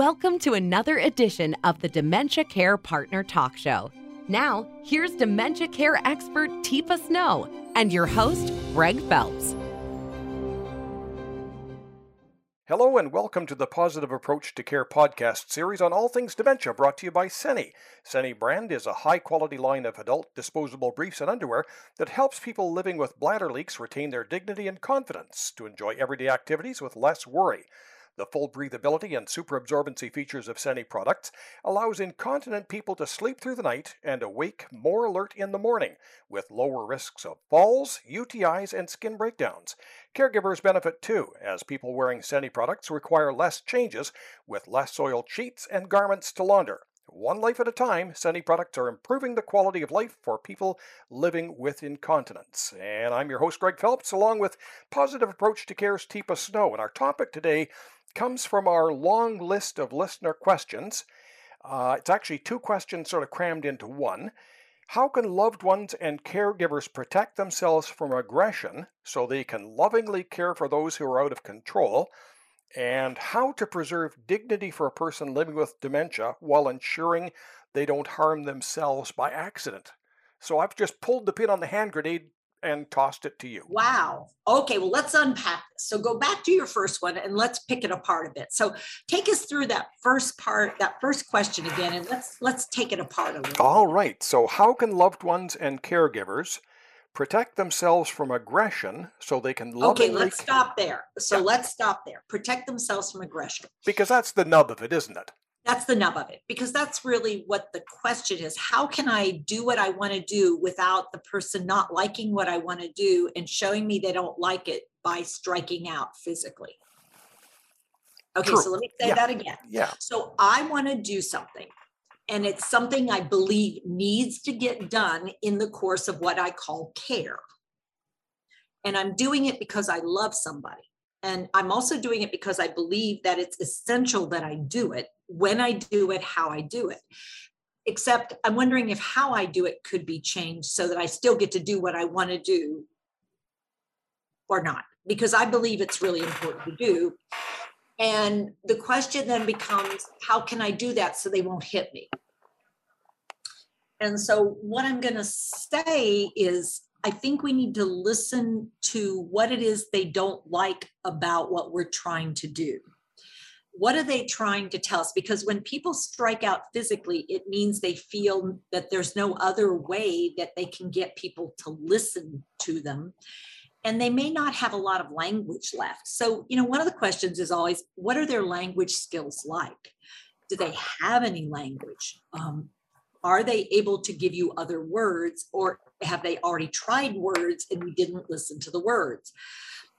Welcome to another edition of the Dementia Care Partner Talk Show. Now, here's dementia care expert Teepa Snow and your host, Greg Phelps. Hello, and welcome to the Positive Approach to Care podcast series on all things dementia brought to you by Seni. Seni brand is a high quality line of adult disposable briefs and underwear that helps people living with bladder leaks retain their dignity and confidence to enjoy everyday activities with less worry. The full breathability and superabsorbency features of Seni products allows incontinent people to sleep through the night and awake more alert in the morning, with lower risks of falls, UTIs, and skin breakdowns. Caregivers benefit too, as people wearing Seni products require less changes, with less soiled sheets and garments to launder. One life at a time, Seni products are improving the quality of life for people living with incontinence. And I'm your host, Greg Phelps, along with Positive Approach to Care's Teepa Snow. And our topic today comes from our long list of listener questions. Uh, it's actually two questions sort of crammed into one. How can loved ones and caregivers protect themselves from aggression so they can lovingly care for those who are out of control? And how to preserve dignity for a person living with dementia while ensuring they don't harm themselves by accident. So I've just pulled the pin on the hand grenade and tossed it to you. Wow. Okay, well, let's unpack this. So go back to your first one and let's pick it apart a bit. So take us through that first part, that first question again, and let's let's take it apart a little. All right. So how can loved ones and caregivers protect themselves from aggression so they can Okay, let's stop there. So yeah. let's stop there. Protect themselves from aggression. Because that's the nub of it, isn't it? That's the nub of it because that's really what the question is. How can i do what i want to do without the person not liking what i want to do and showing me they don't like it by striking out physically? Okay True. so let me say yeah. that again. Yeah. So i want to do something and it's something i believe needs to get done in the course of what i call care. And i'm doing it because i love somebody and I'm also doing it because I believe that it's essential that I do it when I do it, how I do it. Except I'm wondering if how I do it could be changed so that I still get to do what I want to do or not, because I believe it's really important to do. And the question then becomes how can I do that so they won't hit me? And so, what I'm going to say is I think we need to listen to what it is they don't like about what we're trying to do. What are they trying to tell us? Because when people strike out physically, it means they feel that there's no other way that they can get people to listen to them. And they may not have a lot of language left. So, you know, one of the questions is always what are their language skills like? Do they have any language? Um, are they able to give you other words or have they already tried words and we didn't listen to the words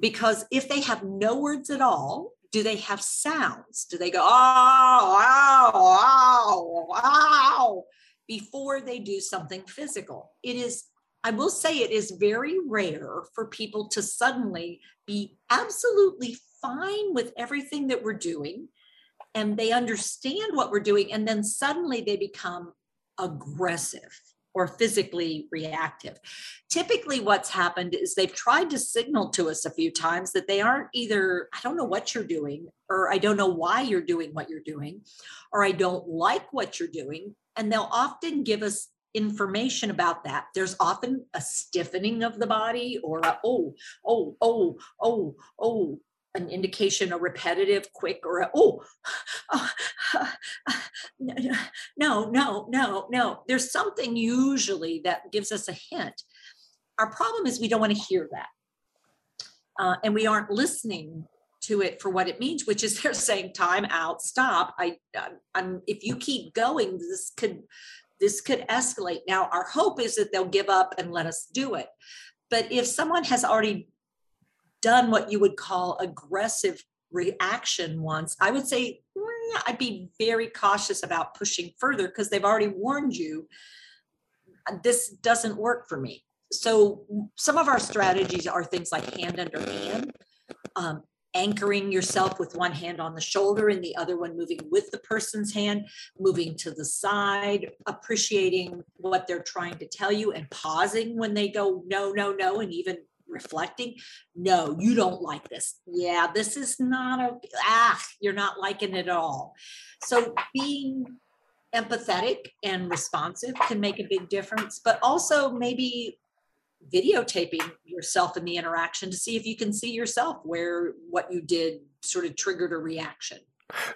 because if they have no words at all do they have sounds? Do they go oh wow wow wow before they do something physical? It is i will say it is very rare for people to suddenly be absolutely fine with everything that we're doing and they understand what we're doing and then suddenly they become aggressive or physically reactive. Typically, what's happened is they've tried to signal to us a few times that they aren't either, I don't know what you're doing, or I don't know why you're doing what you're doing, or I don't like what you're doing. And they'll often give us information about that. There's often a stiffening of the body or a, oh, oh, oh, oh, oh, an indication, a repetitive, quick, or a, oh, oh no, no, no, no. There's something usually that gives us a hint. Our problem is we don't want to hear that. Uh, and we aren't listening to it for what it means, which is they're saying time out, stop. I, I'm, if you keep going, this could, this could escalate. Now, our hope is that they'll give up and let us do it. But if someone has already done what you would call aggressive reaction once, I would say mm, I'd be very cautious about pushing further because they've already warned you this doesn't work for me. So some of our strategies are things like hand under hand, um, anchoring yourself with one hand on the shoulder and the other one moving with the person's hand, moving to the side, appreciating what they're trying to tell you and pausing when they go no, no, no, and even reflecting no you don't like this yeah this is not a ah you're not liking it at all so being empathetic and responsive can make a big difference but also maybe videotaping yourself in the interaction to see if you can see yourself where what you did sort of triggered a reaction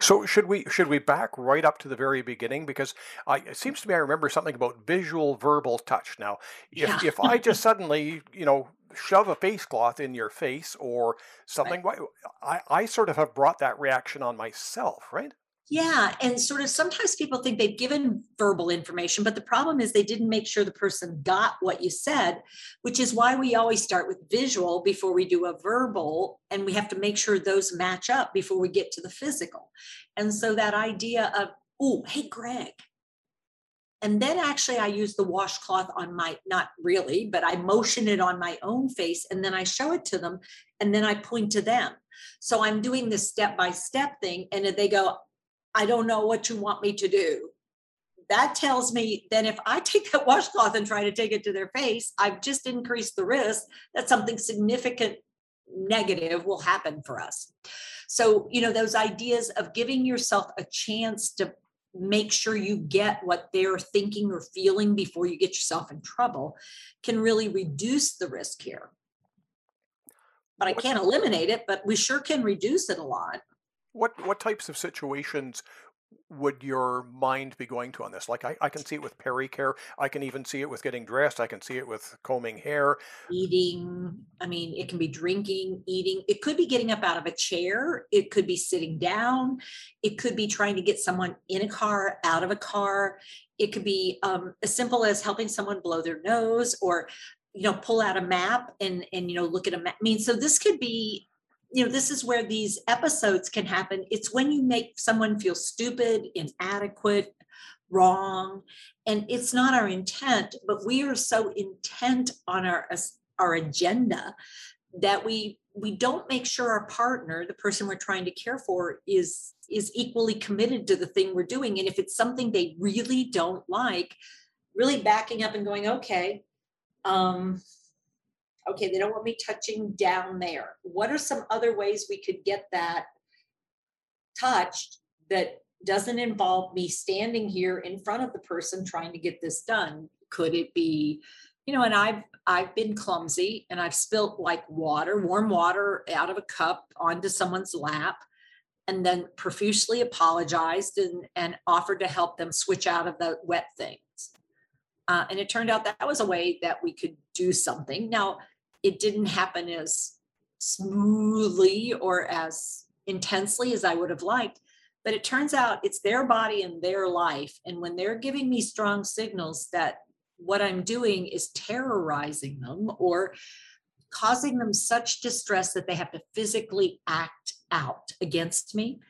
so should we should we back right up to the very beginning because I, it seems to me I remember something about visual verbal touch. Now, if Yeah. if I just suddenly you know shove a face cloth in your face or something, why I I sort of have brought that reaction on myself, right? Yeah, and sort of sometimes people think they've given verbal information, but the problem is they didn't make sure the person got what you said, which is why we always start with visual before we do a verbal, and we have to make sure those match up before we get to the physical. And so that idea of, oh, hey, Greg. And then actually, I use the washcloth on my, not really, but I motion it on my own face and then I show it to them and then I point to them. So I'm doing this step by step thing. And they go, I don't know what you want me to do. That tells me then if I take that washcloth and try to take it to their face, I've just increased the risk that something significant negative will happen for us. So, you know, those ideas of giving yourself a chance to make sure you get what they're thinking or feeling before you get yourself in trouble can really reduce the risk here. But I can't eliminate it, but we sure can reduce it a lot. What what types of situations would your mind be going to on this? Like I, I can see it with peri care. I can even see it with getting dressed. I can see it with combing hair. eating i mean it can be drinking eating it could be getting up out of a chair it could be sitting down it could be trying to get someone in a car out of a car it could be um, as simple as helping someone blow their nose or you know pull out a map and and you know look at a map i mean so this could be you know this is where these episodes can happen. It's when you make someone feel stupid inadequate wrong and it's not our intent but we are so intent on our our agenda that we we don't make sure our partner the person we're trying to care for is is equally committed to the thing we're doing. And if it's something they really don't like really backing up and going okay um okay they don't want me touching down there. What are some other ways we could get that touched that doesn't involve me standing here in front of the person trying to get this done? Could it be you know and i've i've been clumsy and i've spilt like water warm water out of a cup onto someone's lap and then profusely apologized and, and offered to help them switch out of the wet things. Uh, and it turned out that was a way that we could do something. Now it didn't happen as smoothly or as intensely as i would have liked but it turns out it's their body and their life. And when they're giving me strong signals that what i'm doing is terrorizing them or causing them such distress that they have to physically act out against me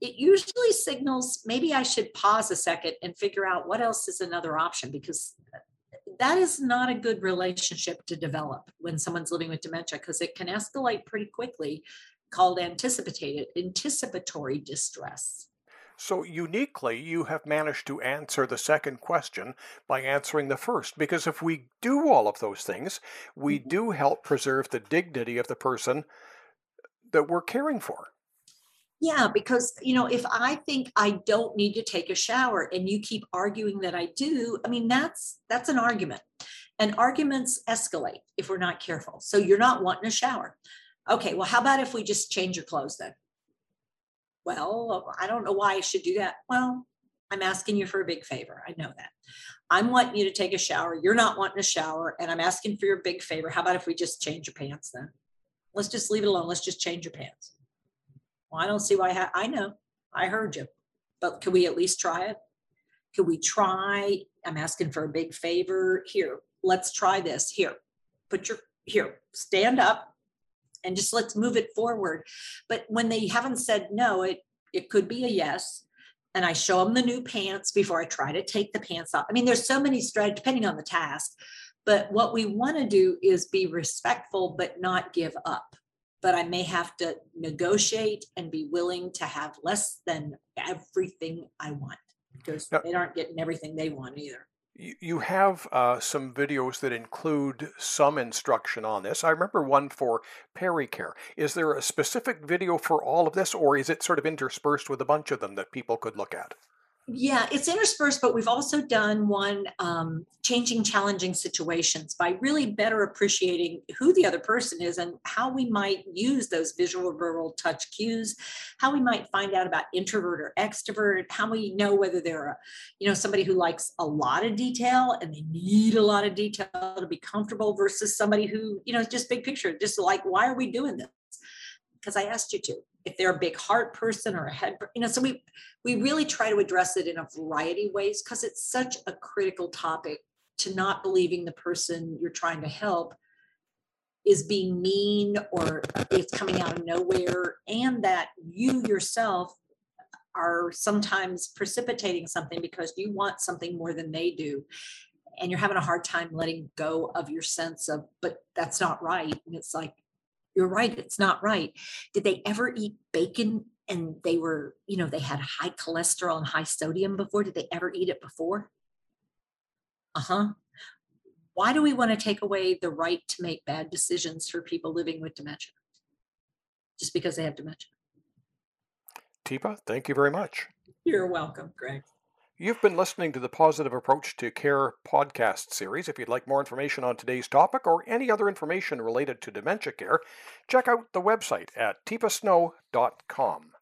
it usually signals maybe i should pause a second and figure out what else is another option because that is not a good relationship to develop when someone's living with dementia because it can escalate pretty quickly called anticipated anticipatory distress So uniquely, you have managed to answer the second question by answering the first. Because if we do all of those things, we Mhm. do help preserve the dignity of the person that we're caring for. Yeah, because you know, if I think I don't need to take a shower and you keep arguing that I do, I mean that's that's an argument. And arguments escalate if we're not careful. So you're not wanting a shower. Okay, well, how about if we just change your clothes then? Well, I don't know why I should do that. Well, I'm asking you for a big favor. I know that. I'm wanting you to take a shower. You're not wanting a shower, and I'm asking for your big favor. How about if we just change your pants then? Let's just leave it alone. Let's just change your pants. Well, I don't see why. Ha- I know. I heard you, but could we at least try it? Could we try? I'm asking for a big favor. Here, let's try this. Here, put your here. Stand up, and just let's move it forward. But when they haven't said no, it it could be a yes. And I show them the new pants before I try to take the pants off. I mean, there's so many strategies depending on the task. But what we want to do is be respectful, but not give up but I may have to negotiate and be willing to have less than everything I want because Yeah. they aren't getting everything they want either. You have uh, some videos that include some instruction on this. I remember one for PeriCare. Is there a specific video for all of this, or is it sort of interspersed with a bunch of them that people could look at? Yeah, it's interspersed, but we've also done one um, changing challenging situations by really better appreciating who the other person is and how we might use those visual, verbal, touch cues, how we might find out about introvert or extrovert, how we know whether they're a, you know, somebody who likes a lot of detail and they need a lot of detail to be comfortable versus somebody who, you know, just big picture, just like, why are we doing this? Because I asked you to if they're a big heart person or a head you know so we we really try to address it in a variety of ways because it's such a critical topic to not believing the person you're trying to help is being mean or it's coming out of nowhere and that you yourself are sometimes precipitating something because you want something more than they do and you're having a hard time letting go of your sense of but that's not right. And it's like you're right it's not right. Did they ever eat bacon and they were you know they had high cholesterol and high sodium before? Did they ever eat it before? Uh-huh. Why do we want to take away the right to make bad decisions for people living with dementia? Just because they have dementia. Teepa thank you very much. You're welcome greg You've been listening to the Positive Approach to Care podcast series. If you'd like more information on today's topic or any other information related to dementia care, check out the website at teepasnow.com.